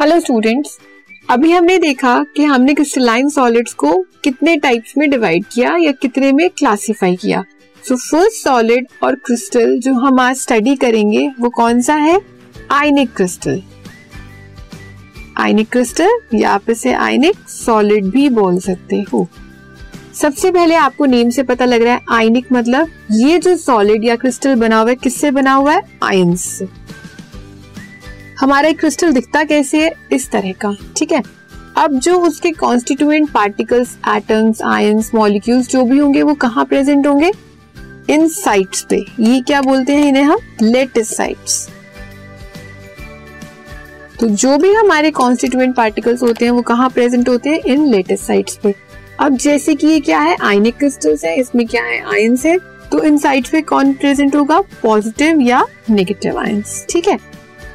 Hello students अभी हमने देखा कि हमने क्रिस्टलाइन सॉलिड्स को कितने टाइप्स में डिवाइड किया या कितने में क्लासिफाई किया। सो फ़र्स्ट सॉलिड और क्रिस्टल जो हम आज स्टडी करेंगे, वो कौन सा है? आयनिक क्रिस्टल आयनिक क्रिस्टल या आप इसे आयनिक सॉलिड भी बोल सकते हो। सबसे पहले आपको नेम से पता लग रहा है आयनिक मतलब ये जो सॉलिड या क्रिस्टल बना हुआ है, किससे बना हुआ है? आयंस से। हमारा क्रिस्टल दिखता कैसे है? इस तरह का, ठीक है? अब जो उसके constituent particles atoms ions molecules जो भी होंगे, वो कहाँ प्रेजेंट होंगे? इन साइट्स पे। ये क्या बोलते हैं इन्हें हम? लेटेस्ट साइट्स तो जो भी हमारे कॉन्स्टिट्यूएंट पार्टिकल्स होते हैं, वो कहाँ प्रेजेंट होते हैं? इन लेटेस्ट साइट्स पे। अब जैसे कि ये क्या है? आयनिक क्रिस्टल्स है, इसमें क्या है? आयंस है। तो इन साइट्स पे कौन प्रेजेंट होगा? पॉजिटिव या नेगेटिव आयंस ठीक है?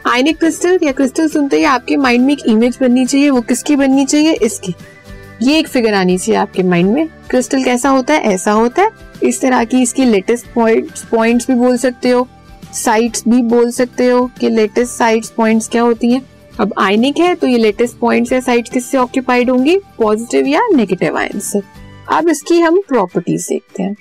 आयनिक क्रिस्टल या क्रिस्टल सुनते ही आपके माइंड में एक इमेज बननी चाहिए, वो किसकी बननी चाहिए? इसकी। ये एक फिगर आनी चाहिए आपके माइंड में। क्रिस्टल कैसा होता है? ऐसा होता है। इस तरह की इसकी लेटेस्ट पॉइंट्स पॉइंट्स भी बोल सकते हो। साइट्स भी बोल सकते हो कि लेटेस्ट साइट्स पॉइंट्स क्या होती हैं। अब आयनिक है तो ये लेटेस्ट पॉइंट्स या साइट्स किससे ऑक्यूपाइड होंगी? पॉजिटिव या नेगेटिव आयन से। अब इसकी हम प्रॉपर्टीज़ देखते हैं।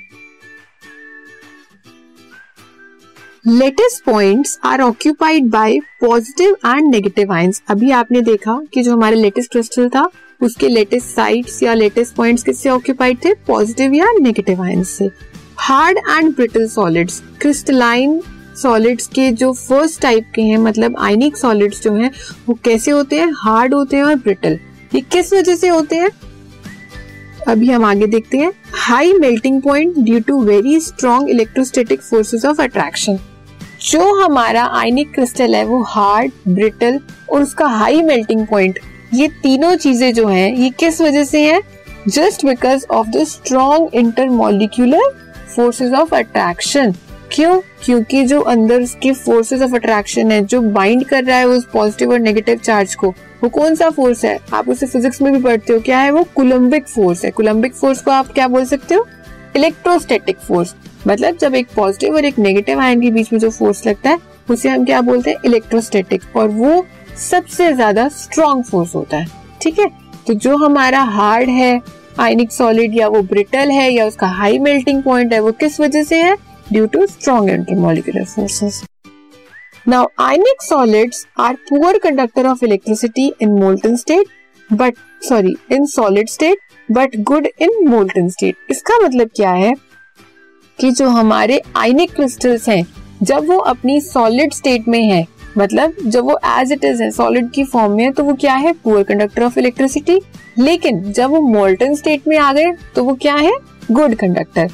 Lattice points are occupied by positive and negative ions अभी आपने देखा कि जो हमारे लेटेस्ट क्रिस्टल था, उसके लेटेस्ट साइट्स या लेटेस्ट पॉइंट्स किससे ऑक्यूपाइड थे? पॉजिटिव या नेगेटिव आयंस से। Hard and brittle solids, crystalline solids के जो फ़र्स्ट टाइप के हैं मतलब आइनिक सॉलिड्स जो हैं, वो कैसे होते हैं? हार्ड होते हैं और ब्रिटल। ये किस वजह से होते हैं? अभी हम आगे देखते हैं। High melting point due to very strong electrostatic forces of attraction. जो हमारा आयनिक क्रिस्टल है, वो हार्ड, ब्रिटल और उसका हाई मेल्टिंग पॉइंट ये तीनों चीज़ें जो हैं, ये किस वजह से हैं? Just because of the strong intermolecular forces of attraction क्यों? क्योंकि जो अंदर उसके फोर्सेस ऑफ़ अट्रैक्शन है, जो बाइंड कर रहा है उस पॉजिटिव और नेगेटिव चार्ज को, वो कौन सा फोर्स है? आप उसे फिजिक्स में भी पढ़ते हो, क्या है वो? कुलम्बिक फोर्स है। कुलम्बिक फोर्स को आप क्या बोल सकते हो? इलेक्ट्रोस्टेटिक फोर्स मतलब जब एक पॉजिटिव और एक नेगेटिव आयन के बीच में जो फोर्स लगता है, उसे हम क्या बोलते हैं? इलेक्ट्रोस्टेटिक और वो सबसे ज़्यादा स्ट्रॉन्ग फोर्स होता है। ठीक है? तो जो हमारा हार्ड है आयनिक सॉलिड या वो ब्रिटल है या उसका हाई मेल्टिंग पॉइंट है, वो किस वजह से है? Due to strong intermolecular forces now ionic solids are poor conductor of electricity in molten state but sorry in solid state but good in molten state इसका मतलब क्या है? कि जो हमारे आइनिक क्रिस्टल्स हैं, जब वो अपनी सॉलिड स्टेट में है मतलब जब वो एज इट इज़ है सॉलिड की फॉर्म में है तो वो क्या है? पुअर कंडक्टर ऑफ़ इलेक्ट्रिसिटी लेकिन जब वो मोल्टन स्टेट में आ गए तो वो क्या है? गुड कंडक्टर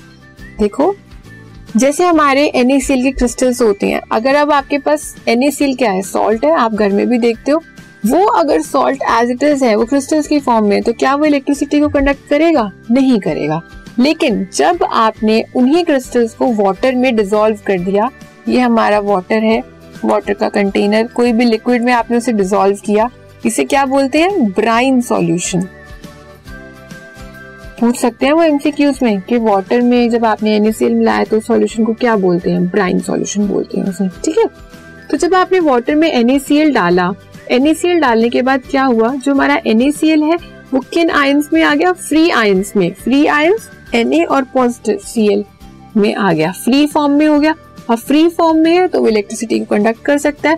देखो, जैसे हमारे एनएसीएल के क्रिस्टल्स होते हैं, अगर अब आपके पास एनएसीएल क्या है? सॉल्ट है, आप घर में भी देखते हो। वो अगर सॉल्ट एज इट इज़ है, वो क्रिस्टल्स की फॉर्म में तो क्या वो इलेक्ट्रिसिटी को कंडक्ट करेगा? नहीं करेगा। लेकिन जब आपने उन्हीं क्रिस्टल्स को वाटर में डिजोल्व कर दिया, ये हमारा वाटर है वाटर का कंटेनर कोई भी लिक्विड में आपने उसे डिजोल्व किया, इसे क्या बोलते हैं? ब्राइन सॉल्यूशन पूछ सकते हैं वो एमसीक्यूज में कि वाटर में जब आपने एनएसीएल मिलाया तो सॉल्यूशन को क्या बोलते हैं? ब्राइन सॉल्यूशन बोलते हैं उसे, ठीक है? तो जब आपने वाटर में एनएसीएल डाला एनएसीएल डालने के बाद क्या हुआ? जो हमारा एनएसीएल है, वो किन आयंस में आ गया? फ्री आयंस में. फ्री आयंस Na और पॉजिटिव Cl में आ गया। फ्री फॉर्म में हो गया। और फ्री फॉर्म में है तो वो इलेक्ट्रिसिटी को कंडक्ट कर सकता है।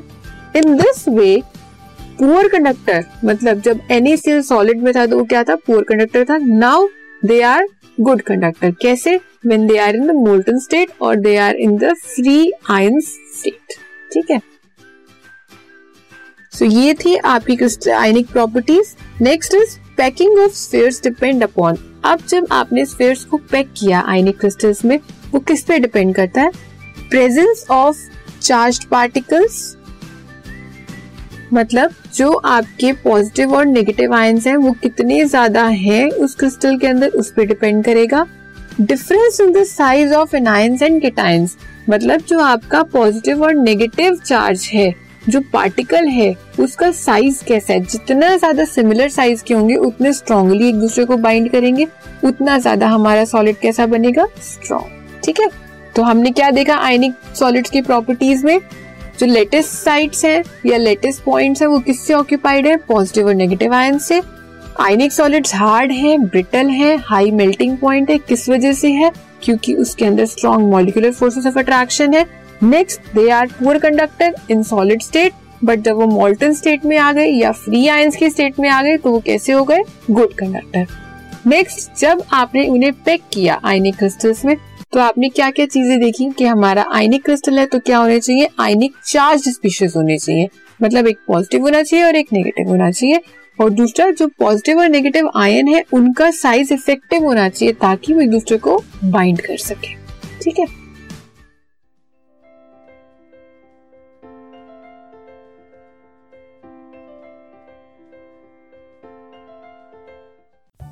In this way poor conductor मतलब जब NaCl सॉलिड में था तो वो क्या था? पुअर कंडक्टर था। Now they are good conductor कैसे? When they are in the molten state और they are in the free ion state ठीक है? सो ये थी आपकी ionic properties next is packing of spheres depend upon अब जब आपने स्फीयर्स को पैक किया आयनिक क्रिस्टल्स में, वो किस पे डिपेंड करता है? प्रेजेंस ऑफ़ चार्ज पार्टिकल्स मतलब जो आपके पॉजिटिव और नेगेटिव आयंस हैं, वो कितने ज़्यादा हैं, उस क्रिस्टल के अंदर उस पर डिपेंड करेगा। Difference in the size of anions and cations मतलब जो आपका पॉजिटिव और नेगेटिव चार्ज है जो पार्टिकल है, उसका साइज़ कैसा है? जितना ज़्यादा सिमिलर साइज़ के होंगे, उतने स्ट्रॉन्गली एक दूसरे को बाइंड करेंगे, उतना ज़्यादा हमारा सॉलिड कैसा बनेगा? स्ट्रॉन्ग ठीक है? तो हमने क्या देखा? आयनिक सॉलिड्स की प्रॉपर्टीज़ में जो लेटेस्ट साइट्स हैं या लेटेस्ट पॉइंट्स हैं, वो किससे ऑक्यूपाइड है? पॉजिटिव और नेगेटिव आयन से. आयनिक सॉलिड्स हार्ड हैं ब्रिटल हैं हाई मेल्टिंग पॉइंट है. किस वजह से है? क्योंकि उसके अंदर strong molecular forces of attraction है। Next they are poor conductor in solid state but जब वो मोल्टन स्टेट में आ गए या फ्री आयंस के स्टेट में आ गए तो वो कैसे हो गए? गुड कंडक्टर नेक्स्ट जब आपने उन्हें पैक किया आयनिक क्रिस्टल्स में तो आपने क्या क्या चीज़ें देखी कि हमारा आयनिक क्रिस्टल है तो क्या होने चाहिए? आयनिक चार्ज स्पीशीज होने चाहिए। मतलब एक पॉजिटिव होना चाहिए और एक नेगेटिव होना चाहिए। और दूसरा, जो पॉजिटिव और नेगेटिव आयन है, उनका साइज़ इफ़ेक्टिव होना चाहिए ताकि वो एक दूसरे को बाइंड कर सके। ठीक है?